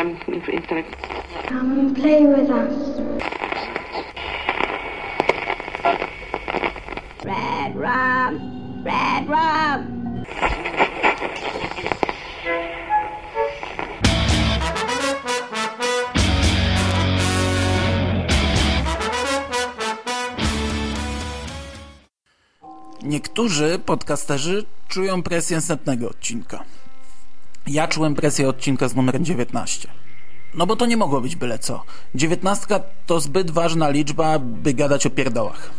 um. Come and play with us. Red rum! Red rum! Niektórzy podcasterzy czują presję setnego odcinka. Ja czułem presję odcinka z numerem 19. No bo to nie mogło być byle co. 19 to zbyt ważna liczba, by gadać o pierdołach.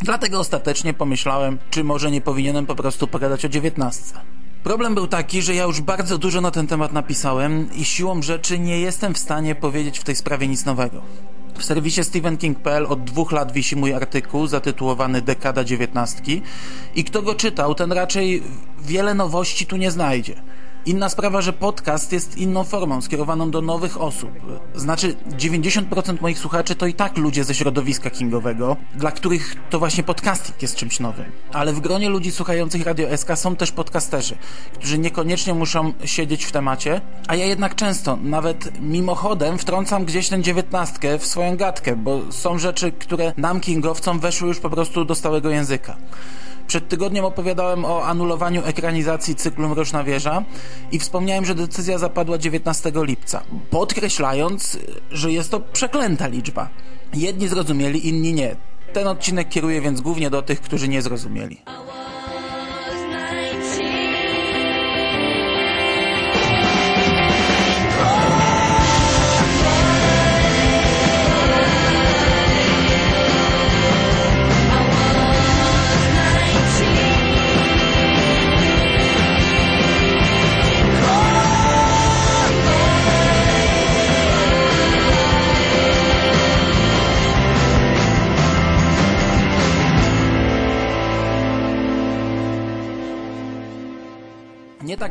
Dlatego ostatecznie pomyślałem, czy może nie powinienem po prostu pogadać o 19. Problem był taki, że ja już bardzo dużo na ten temat napisałem i siłą rzeczy nie jestem w stanie powiedzieć w tej sprawie nic nowego. W serwisie stephenking.pl od dwóch lat wisi mój artykuł zatytułowany Dekada dziewiętnastki i kto go czytał, ten raczej wiele nowości tu nie znajdzie. Inna sprawa, że podcast jest inną formą, skierowaną do nowych osób. Znaczy, 90% moich słuchaczy to i tak ludzie ze środowiska kingowego, dla których to właśnie podcasting jest czymś nowym. Ale w gronie ludzi słuchających Radio SK są też podcasterzy, którzy niekoniecznie muszą siedzieć w temacie, a ja jednak często, nawet mimochodem, wtrącam gdzieś tę dziewiętnastkę w swoją gadkę, bo są rzeczy, które nam kingowcom weszły już po prostu do stałego języka. Przed tygodniem opowiadałem o anulowaniu ekranizacji cyklu Mroczna Wieża i wspomniałem, że decyzja zapadła 19 lipca, podkreślając, że jest to przeklęta liczba. Jedni zrozumieli, inni nie. Ten odcinek kieruje więc głównie do tych, którzy nie zrozumieli.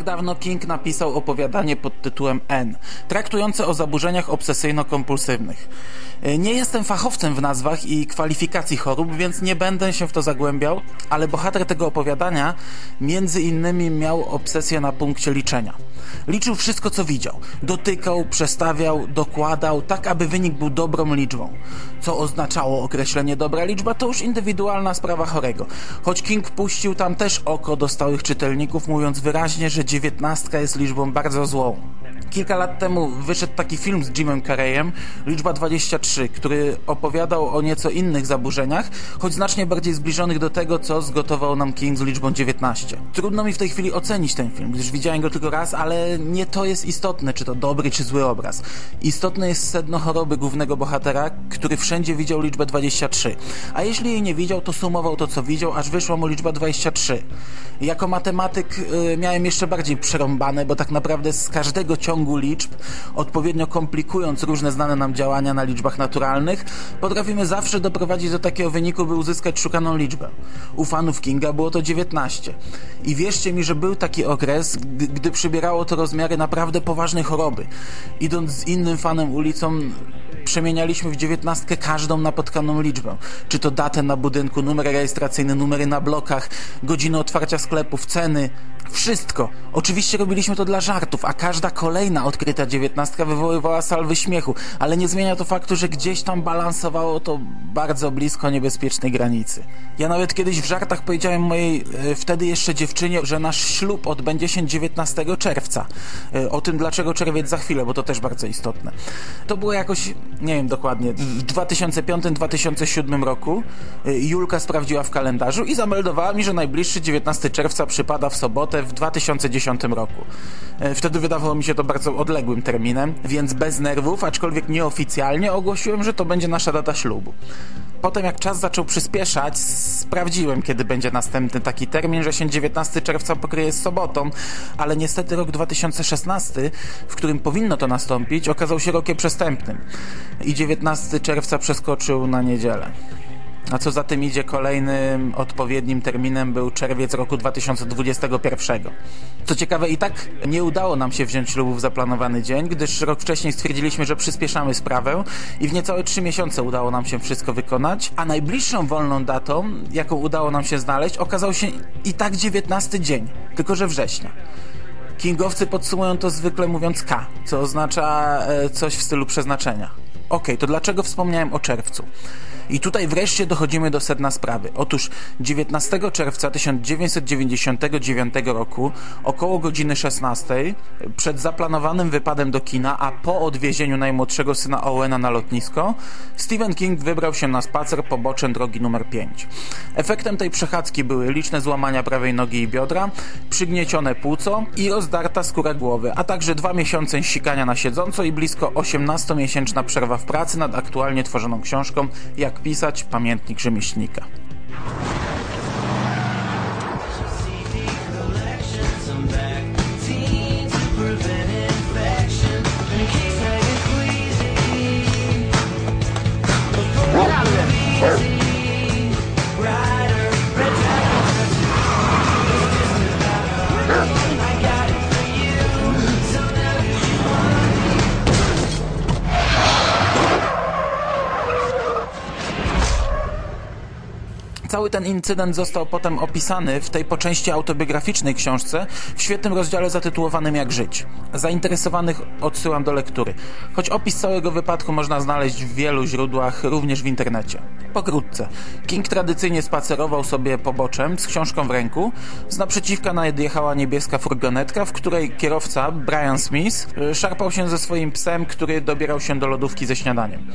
Dawno King napisał opowiadanie pod tytułem N, traktujące o zaburzeniach obsesyjno-kompulsywnych. Nie jestem fachowcem w nazwach i kwalifikacji chorób, więc nie będę się w to zagłębiał, ale bohater tego opowiadania między innymi miał obsesję na punkcie liczenia. Liczył wszystko, co widział. Dotykał, przestawiał, dokładał, tak aby wynik był dobrą liczbą. Co oznaczało określenie dobra liczba, to już indywidualna sprawa chorego. Choć King puścił tam też oko do stałych czytelników, mówiąc wyraźnie, że dziewiętnastka jest liczbą bardzo złą. Kilka lat temu wyszedł taki film z Jimem Carreyem, Liczba 23, który opowiadał o nieco innych zaburzeniach, choć znacznie bardziej zbliżonych do tego, co zgotował nam King z liczbą 19. Trudno mi w tej chwili ocenić ten film, gdyż widziałem go tylko raz, ale nie to jest istotne, czy to dobry, czy zły obraz. Istotne jest sedno choroby głównego bohatera, który wszędzie widział liczbę 23. A jeśli jej nie widział, to sumował to, co widział, aż wyszła mu liczba 23. Jako matematyk yy, miałem jeszcze bardziej przerąbane, bo tak naprawdę z każdego ciągu liczb, odpowiednio komplikując różne znane nam działania na liczbach naturalnych, potrafimy zawsze doprowadzić do takiego wyniku, by uzyskać szukaną liczbę. U fanów Kinga było to 19. I wierzcie mi, że był taki okres, gdy, przybierało to rozmiary naprawdę poważnej choroby. Idąc z innym fanem ulicą, przemienialiśmy w dziewiętnastkę każdą napotkaną liczbę. Czy to datę na budynku, numer rejestracyjny, numery na blokach, godziny otwarcia sklepów, ceny, wszystko. Oczywiście robiliśmy to dla żartów, a każda kolejna odkryta dziewiętnastka wywoływała salwy śmiechu, ale nie zmienia to faktu, że gdzieś tam balansowało to bardzo blisko niebezpiecznej granicy. Ja nawet kiedyś w żartach powiedziałem mojej e, wtedy jeszcze dziewczynie, że nasz ślub odbędzie się 19 czerwca. E, o tym dlaczego czerwiec za chwilę, bo to też bardzo istotne. To było jakoś, nie wiem dokładnie, w 2005-2007 roku e, Julka sprawdziła w kalendarzu i zameldowała mi, że najbliższy 19 czerwca przypada w sobotę w 2010 roku. Wtedy wydawało mi się to bardzo odległym terminem, więc bez nerwów, aczkolwiek nieoficjalnie ogłosiłem, że to będzie nasza data ślubu. Potem jak czas zaczął przyspieszać, sprawdziłem, kiedy będzie następny taki termin, że się 19 czerwca pokryje z sobotą, ale niestety rok 2016, w którym powinno to nastąpić, okazał się rokiem przestępnym i 19 czerwca przeskoczył na niedzielę. A co za tym idzie, kolejnym odpowiednim terminem był czerwiec roku 2021. Co ciekawe, i tak nie udało nam się wziąć ślubu w zaplanowany dzień, gdyż rok wcześniej stwierdziliśmy, że przyspieszamy sprawę i w niecałe trzy miesiące udało nam się wszystko wykonać, a najbliższą wolną datą, jaką udało nam się znaleźć, okazał się i tak 19 dzień, tylko że września. Kingowcy podsumują to zwykle mówiąc K, co oznacza e, coś w stylu przeznaczenia. Ok, to dlaczego wspomniałem o czerwcu? I tutaj wreszcie dochodzimy do sedna sprawy. Otóż 19 czerwca 1999 roku, około godziny 16, przed zaplanowanym wypadem do kina, a po odwiezieniu najmłodszego syna Owena na lotnisko, Stephen King wybrał się na spacer poboczem drogi numer 5. Efektem tej przechadzki były liczne złamania prawej nogi i biodra, przygniecione płuco i rozdarta skóra głowy, a także dwa miesiące sikania na siedząco i blisko 18-miesięczna przerwa w pracy nad aktualnie tworzoną książką Jak pisać pamiętnik rzemieślnika. Cały ten incydent został potem opisany w tej po części autobiograficznej książce w świetnym rozdziale zatytułowanym Jak żyć. Zainteresowanych odsyłam do lektury, choć opis całego wypadku można znaleźć w wielu źródłach, również w internecie. Pokrótce. King tradycyjnie spacerował sobie poboczem z książką w ręku. Z naprzeciwka nadjechała niebieska furgonetka, w której kierowca, Brian Smith, szarpał się ze swoim psem, który dobierał się do lodówki ze śniadaniem.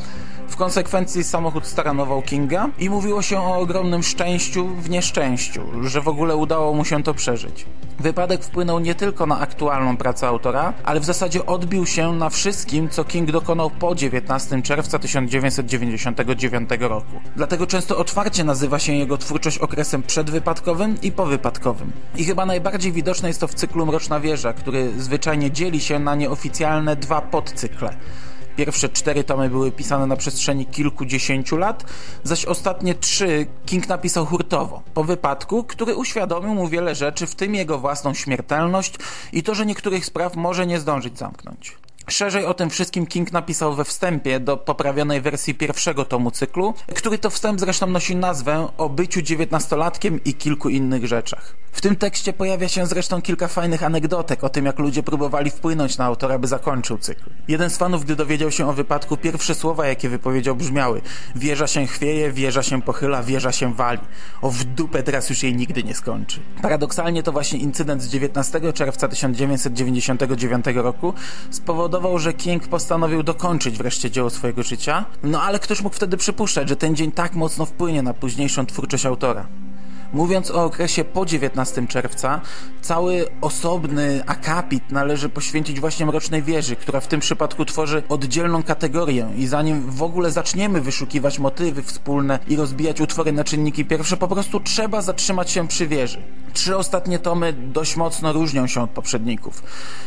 W konsekwencji samochód staranował Kinga i mówiło się o ogromnym szczęściu w nieszczęściu, że w ogóle udało mu się to przeżyć. Wypadek wpłynął nie tylko na aktualną pracę autora, ale w zasadzie odbił się na wszystkim, co King dokonał po 19 czerwca 1999 roku. Dlatego często otwarcie nazywa się jego twórczość okresem przedwypadkowym i powypadkowym. I chyba najbardziej widoczne jest to w cyklu Mroczna Wieża, który zwyczajnie dzieli się na nieoficjalne dwa podcykle. Pierwsze cztery tomy były pisane na przestrzeni kilkudziesięciu lat, zaś ostatnie trzy King napisał hurtowo, po wypadku, który uświadomił mu wiele rzeczy, w tym jego własną śmiertelność i to, że niektórych spraw może nie zdążyć zamknąć. Szerzej o tym wszystkim King napisał we wstępie do poprawionej wersji pierwszego tomu cyklu, który to wstęp zresztą nosi nazwę o byciu dziewiętnastolatkiem i kilku innych rzeczach. W tym tekście pojawia się zresztą kilka fajnych anegdotek o tym, jak ludzie próbowali wpłynąć na autora, by zakończył cykl. Jeden z fanów, gdy dowiedział się o wypadku, pierwsze słowa, jakie wypowiedział, brzmiały Wieża się chwieje, wieża się pochyla, wieża się wali. O w dupę teraz już jej nigdy nie skończy. Paradoksalnie to właśnie incydent z 19 czerwca 1999 roku że King postanowił dokończyć wreszcie dzieło swojego życia, no ale ktoś mógł wtedy przypuszczać, że ten dzień tak mocno wpłynie na późniejszą twórczość autora. Mówiąc o okresie po 19 czerwca, cały osobny akapit należy poświęcić właśnie Mrocznej Wieży, która w tym przypadku tworzy oddzielną kategorię i zanim w ogóle zaczniemy wyszukiwać motywy wspólne i rozbijać utwory na czynniki pierwsze, po prostu trzeba zatrzymać się przy wieży. Trzy ostatnie tomy dość mocno różnią się od poprzedników.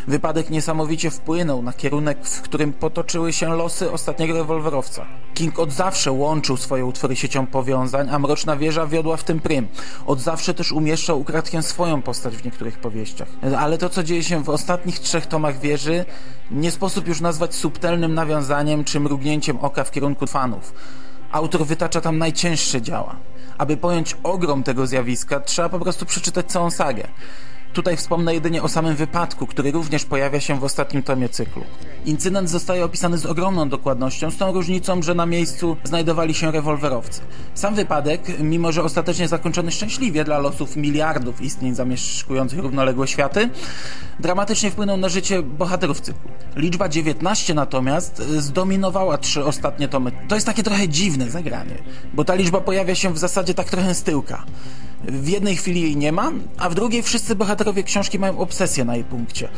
Wypadek niesamowicie wpłynął na kierunek, w którym potoczyły się losy ostatniego rewolwerowca. King od zawsze łączył swoje utwory siecią powiązań, a Mroczna Wieża wiodła w tym prym. Od zawsze też umieszczał ukradkiem swoją postać w niektórych powieściach. Ale to, co dzieje się w ostatnich trzech tomach wieży, nie sposób już nazwać subtelnym nawiązaniem czy mrugnięciem oka w kierunku fanów. Autor wytacza tam najcięższe działa. Aby pojąć ogrom tego zjawiska, trzeba po prostu przeczytać całą sagę. Tutaj wspomnę jedynie o samym wypadku, który również pojawia się w ostatnim tomie cyklu. Incydent zostaje opisany z ogromną dokładnością, z tą różnicą, że na miejscu znajdowali się rewolwerowcy. Sam wypadek, mimo że ostatecznie zakończony szczęśliwie dla losów miliardów istnień zamieszkujących równoległe światy, dramatycznie wpłynął na życie bohaterów cyklu. Liczba 19 natomiast zdominowała trzy ostatnie tomy. To jest takie trochę dziwne zagranie, bo ta liczba pojawia się w zasadzie tak trochę z tyłka. W jednej chwili jej nie ma, a w drugiej wszyscy bohaterowie książki mają obsesję na jej punkcie.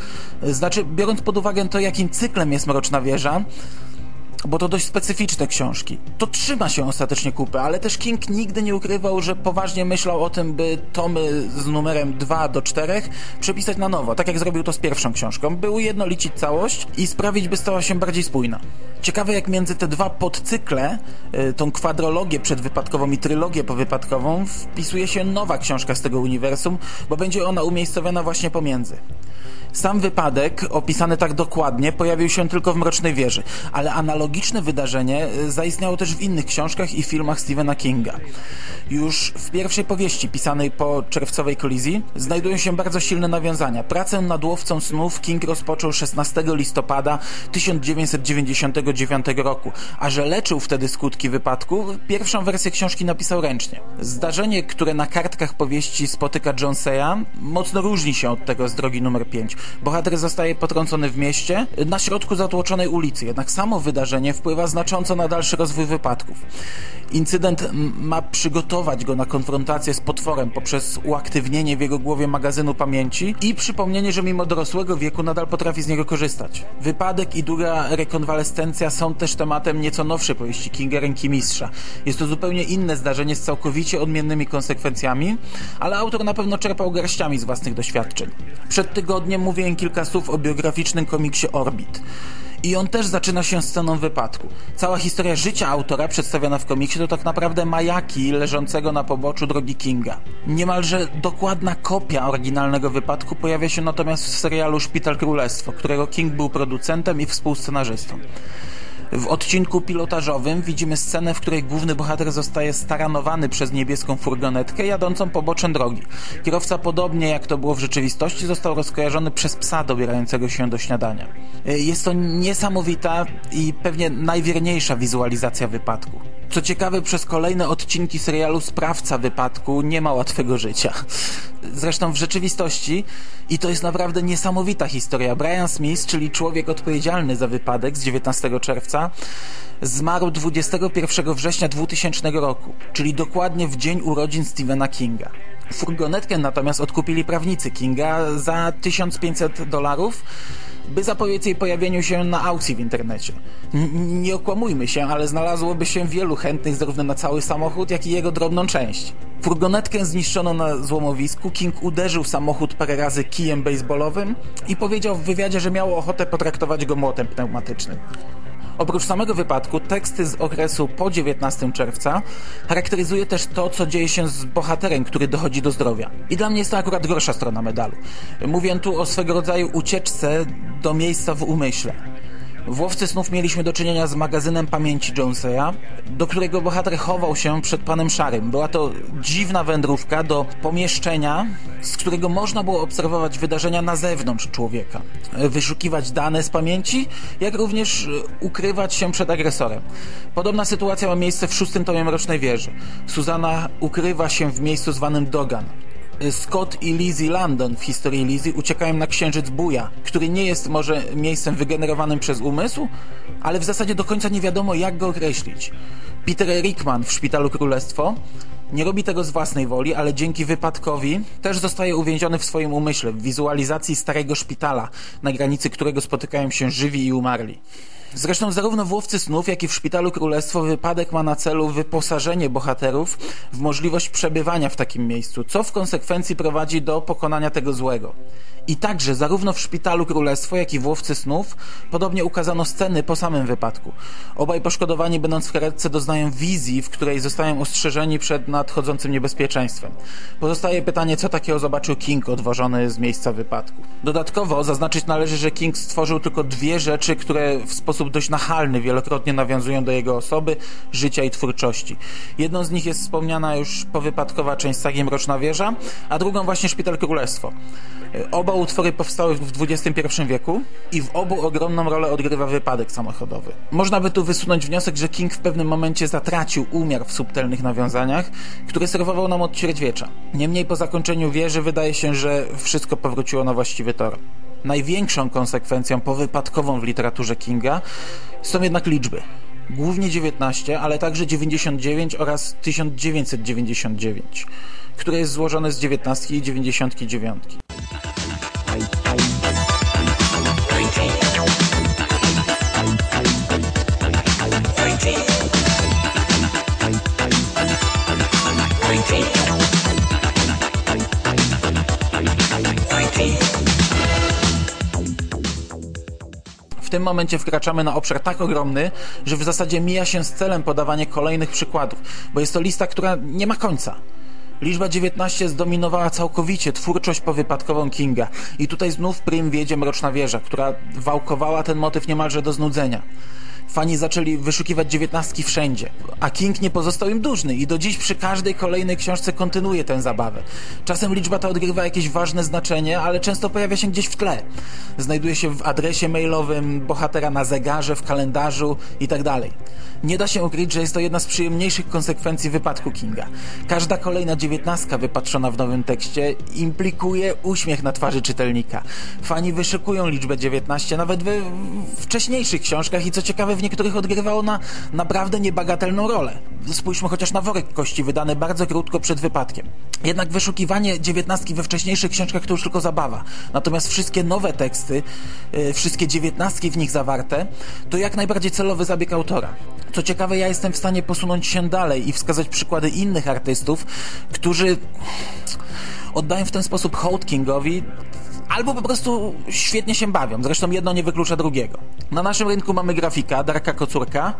Znaczy, biorąc pod uwagę to, jakim cyklem jest Mroczna Wieża, bo to dość specyficzne książki. To trzyma się ostatecznie kupy, ale też King nigdy nie ukrywał, że poważnie myślał o tym, by tomy z numerem 2 do 4 przepisać na nowo, tak jak zrobił to z pierwszą książką, by ujednolicić całość i sprawić, by stała się bardziej spójna. Ciekawe jak między te dwa podcykle, y, tą kwadrologię przedwypadkową i trylogię powypadkową, wpisuje się nowa książka z tego uniwersum, bo będzie ona umiejscowiona właśnie pomiędzy. Sam wypadek, opisany tak dokładnie, pojawił się tylko w Mrocznej Wieży, ale analogiczne wydarzenie e, zaistniało też w innych książkach i filmach Stephena Kinga. Już w pierwszej powieści pisanej po czerwcowej kolizji znajdują się bardzo silne nawiązania. Pracę nad Łowcą Snów King rozpoczął 16 listopada 1999 roku, a że leczył wtedy skutki wypadku, pierwszą wersję książki napisał ręcznie. Zdarzenie, które na kartkach powieści spotyka Joneseya, mocno różni się od tego z drogi numer 5. Bohater zostaje potrącony w mieście, na środku zatłoczonej ulicy, jednak samo wydarzenie wpływa znacząco na dalszy rozwój wypadków. Incydent ma przygotować go na konfrontację z potworem poprzez uaktywnienie w jego głowie magazynu pamięci i przypomnienie, że mimo dorosłego wieku nadal potrafi z niego korzystać. Wypadek i długa rekonwalescencja są też tematem nieco nowszej powieści Kinga Ręki Mistrza. Jest to zupełnie inne zdarzenie z całkowicie odmiennymi konsekwencjami, ale autor na pewno czerpał garściami z własnych doświadczeń. Przed tygodniem mówiłem kilka słów o biograficznym komiksie Orbit. I on też zaczyna się sceną wypadku. Cała historia życia autora przedstawiona w komiksie to tak naprawdę majaki leżącego na poboczu drogi Kinga. Niemalże dokładna kopia oryginalnego wypadku pojawia się natomiast w serialu Szpital Królestwo, którego King był producentem i współscenarzystą. W odcinku pilotażowym widzimy scenę, w której główny bohater zostaje staranowany przez niebieską furgonetkę jadącą poboczem drogi. Kierowca, podobnie jak to było w rzeczywistości, został rozkojarzony przez psa dobierającego się do śniadania. Jest to niesamowita i pewnie najwierniejsza wizualizacja wypadku. Co ciekawe, przez kolejne odcinki serialu sprawca wypadku nie ma łatwego życia. Zresztą w rzeczywistości, i to jest naprawdę niesamowita historia, Brian Smith, czyli człowiek odpowiedzialny za wypadek z 19 czerwca, zmarł 21 września 2000 roku, czyli dokładnie w dzień urodzin Stephena Kinga. Furgonetkę natomiast odkupili prawnicy Kinga za 1500 dolarów, by zapobiec jej pojawieniu się na aukcji w internecie. N nie okłamujmy się, ale znalazłoby się wielu chętnych zarówno na cały samochód, jak i jego drobną część. Furgonetkę zniszczono na złomowisku, King uderzył samochód parę razy kijem baseballowym i powiedział w wywiadzie, że miał ochotę potraktować go młotem pneumatycznym. Oprócz samego wypadku, teksty z okresu po 19 czerwca charakteryzuje też to, co dzieje się z bohaterem, który dochodzi do zdrowia. I dla mnie jest to akurat gorsza strona medalu. Mówię tu o swego rodzaju ucieczce do miejsca w umyśle. W Łowcy Snów mieliśmy do czynienia z magazynem pamięci Joneseya, do którego bohater chował się przed panem Szarym. Była to dziwna wędrówka do pomieszczenia, z którego można było obserwować wydarzenia na zewnątrz człowieka. Wyszukiwać dane z pamięci, jak również ukrywać się przed agresorem. Podobna sytuacja ma miejsce w szóstym tomie Mrocznej Wieży. Susana ukrywa się w miejscu zwanym Dogan. Scott i Lizzie Landon w historii Lizzie uciekają na księżyc Buja, który nie jest może miejscem wygenerowanym przez umysł, ale w zasadzie do końca nie wiadomo jak go określić. Peter Rickman w Szpitalu Królestwo nie robi tego z własnej woli, ale dzięki wypadkowi też zostaje uwięziony w swoim umyśle, w wizualizacji starego szpitala, na granicy którego spotykają się żywi i umarli. Zresztą zarówno w Łowcy Snów, jak i w Szpitalu Królestwo wypadek ma na celu wyposażenie bohaterów w możliwość przebywania w takim miejscu, co w konsekwencji prowadzi do pokonania tego złego. I także zarówno w Szpitalu Królestwo, jak i w Łowcy Snów podobnie ukazano sceny po samym wypadku. Obaj poszkodowani będąc w karetce doznają wizji, w której zostają ostrzeżeni przed nadchodzącym niebezpieczeństwem. Pozostaje pytanie, co takiego zobaczył King odwożony z miejsca wypadku. Dodatkowo zaznaczyć należy, że King stworzył tylko dwie rzeczy, które w sposób dość nachalny wielokrotnie nawiązują do jego osoby, życia i twórczości. Jedną z nich jest wspomniana już powypadkowa część sagi Mroczna Wieża, a drugą właśnie Szpital Królestwo. Oba utwory powstały w XXI wieku i w obu ogromną rolę odgrywa wypadek samochodowy. Można by tu wysunąć wniosek, że King w pewnym momencie zatracił umiar w subtelnych nawiązaniach, które serwował nam od ćwierćwiecza. Niemniej po zakończeniu wieży wydaje się, że wszystko powróciło na właściwy tor. Największą konsekwencją powypadkową w literaturze Kinga są jednak liczby. Głównie 19, ale także 99 oraz 1999, które jest złożone z 19 i 99. W tym momencie wkraczamy na obszar tak ogromny, że w zasadzie mija się z celem podawanie kolejnych przykładów, bo jest to lista, która nie ma końca. Liczba 19 zdominowała całkowicie twórczość powypadkową Kinga i tutaj znów prym wiedzie Mroczna Wieża, która wałkowała ten motyw niemalże do znudzenia. Fani zaczęli wyszukiwać dziewiętnastki wszędzie, a King nie pozostał im dłużny i do dziś przy każdej kolejnej książce kontynuuje tę zabawę. Czasem liczba ta odgrywa jakieś ważne znaczenie, ale często pojawia się gdzieś w tle. Znajduje się w adresie mailowym bohatera na zegarze, w kalendarzu itd. Nie da się ukryć, że jest to jedna z przyjemniejszych konsekwencji wypadku Kinga. Każda kolejna dziewiętnastka wypatrzona w nowym tekście implikuje uśmiech na twarzy czytelnika. Fani wyszukują liczbę 19 nawet we wcześniejszych książkach i co ciekawe w niektórych odgrywało na naprawdę niebagatelną rolę. Spójrzmy chociaż na worek kości wydany bardzo krótko przed wypadkiem. Jednak wyszukiwanie dziewiętnastki we wcześniejszych książkach to już tylko zabawa. Natomiast wszystkie nowe teksty, yy, wszystkie dziewiętnastki w nich zawarte, to jak najbardziej celowy zabieg autora. Co ciekawe, ja jestem w stanie posunąć się dalej i wskazać przykłady innych artystów, którzy oddają w ten sposób hołd Kingowi albo po prostu świetnie się bawią. Zresztą jedno nie wyklucza drugiego. Na naszym rynku mamy grafika Darka Kocurka,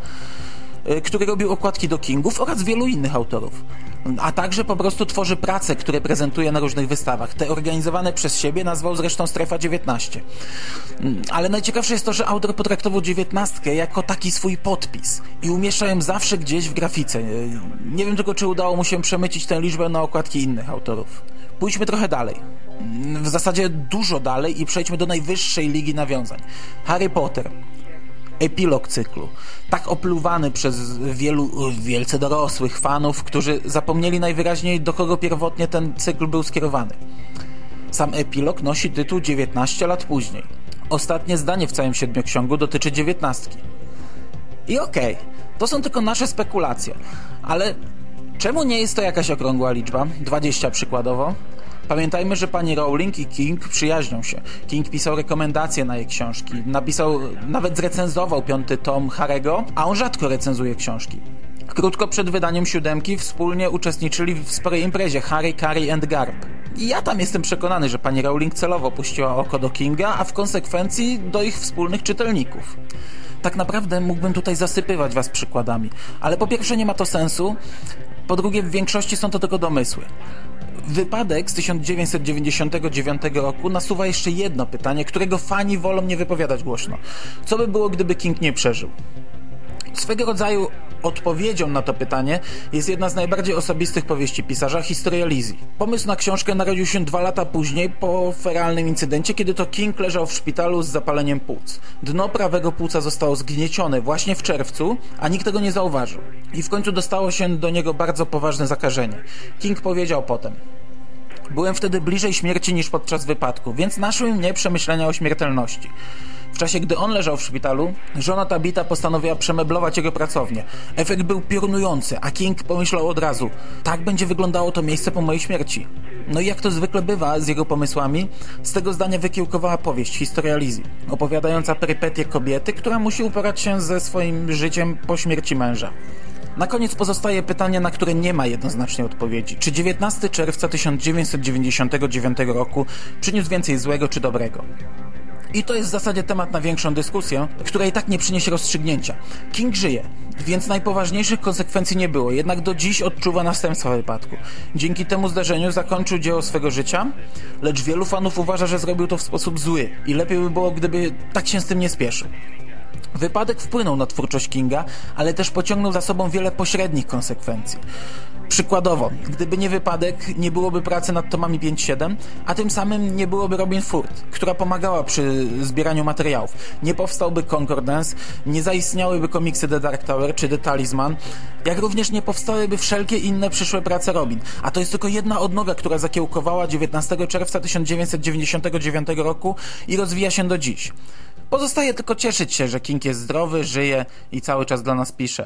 który robił okładki do Kingów oraz wielu innych autorów. A także po prostu tworzy prace, które prezentuje na różnych wystawach. Te organizowane przez siebie nazwał zresztą Strefa 19. Mm, ale najciekawsze jest to, że autor potraktował 19 jako taki swój podpis i umieszcza ją zawsze gdzieś w grafice. Y, nie wiem tylko, czy udało mu się przemycić tę liczbę na okładki innych autorów. Pójdźmy trochę dalej. W zasadzie dużo dalej i przejdźmy do najwyższej ligi nawiązań. Harry Potter. Epilog cyklu. Tak opluwany przez wielu wielce dorosłych fanów, którzy zapomnieli najwyraźniej, do kogo pierwotnie ten cykl był skierowany. Sam epilog nosi tytuł 19 lat później. Ostatnie zdanie w całym siedmioksiągu dotyczy dziewiętnastki. I okej, okay, to są tylko nasze spekulacje, ale czemu nie jest to jakaś okrągła liczba? 20 przykładowo? Pamiętajmy, że pani Rowling i King przyjaźnią się. King pisał rekomendacje na jej książki, napisał, nawet zrecenzował piąty tom Harego, a on rzadko recenzuje książki. Krótko przed wydaniem siódemki wspólnie uczestniczyli w sporej imprezie Harry, Carrie and Garb. I ja tam jestem przekonany, że pani Rowling celowo puściła oko do Kinga, a w konsekwencji do ich wspólnych czytelników. Tak naprawdę mógłbym tutaj zasypywać was przykładami, ale po pierwsze nie ma to sensu, po drugie w większości są to tylko domysły. Wypadek z 1999 roku nasuwa jeszcze jedno pytanie, którego fani wolą nie wypowiadać głośno. Co by było, gdyby King nie przeżył? Swego rodzaju odpowiedzią na to pytanie jest jedna z najbardziej osobistych powieści pisarza, Historia Lizzie. Pomysł na książkę narodził się dwa lata później po feralnym incydencie, kiedy to King leżał w szpitalu z zapaleniem płuc. Dno prawego płuca zostało zgniecione właśnie w czerwcu, a nikt tego nie zauważył. I w końcu dostało się do niego bardzo poważne zakażenie. King powiedział potem Byłem wtedy bliżej śmierci niż podczas wypadku, więc naszły mnie przemyślenia o śmiertelności. W czasie, gdy on leżał w szpitalu, żona Tabita postanowiła przemeblować jego pracownię. Efekt był piorunujący, a King pomyślał od razu, tak będzie wyglądało to miejsce po mojej śmierci. No i jak to zwykle bywa z jego pomysłami, z tego zdania wykiełkowała powieść Historia Lizzie, opowiadająca perypetie kobiety, która musi uporać się ze swoim życiem po śmierci męża. Na koniec pozostaje pytanie, na które nie ma jednoznacznej odpowiedzi. Czy 19 czerwca 1999 roku przyniósł więcej złego czy dobrego? I to jest w zasadzie temat na większą dyskusję, która i tak nie przyniesie rozstrzygnięcia. King żyje, więc najpoważniejszych konsekwencji nie było, jednak do dziś odczuwa następstwa wypadku. Dzięki temu zdarzeniu zakończył dzieło swego życia, lecz wielu fanów uważa, że zrobił to w sposób zły i lepiej by było, gdyby tak się z tym nie spieszył. Wypadek wpłynął na twórczość Kinga, ale też pociągnął za sobą wiele pośrednich konsekwencji. Przykładowo, gdyby nie wypadek, nie byłoby pracy nad tomami 5-7, a tym samym nie byłoby Robin Ford, która pomagała przy zbieraniu materiałów. Nie powstałby Concordance, nie zaistniałyby komiksy The Dark Tower czy The Talisman, jak również nie powstałyby wszelkie inne przyszłe prace Robin. A to jest tylko jedna odnoga, która zakiełkowała 19 czerwca 1999 roku i rozwija się do dziś. Pozostaje tylko cieszyć się, że King jest zdrowy, żyje i cały czas dla nas pisze.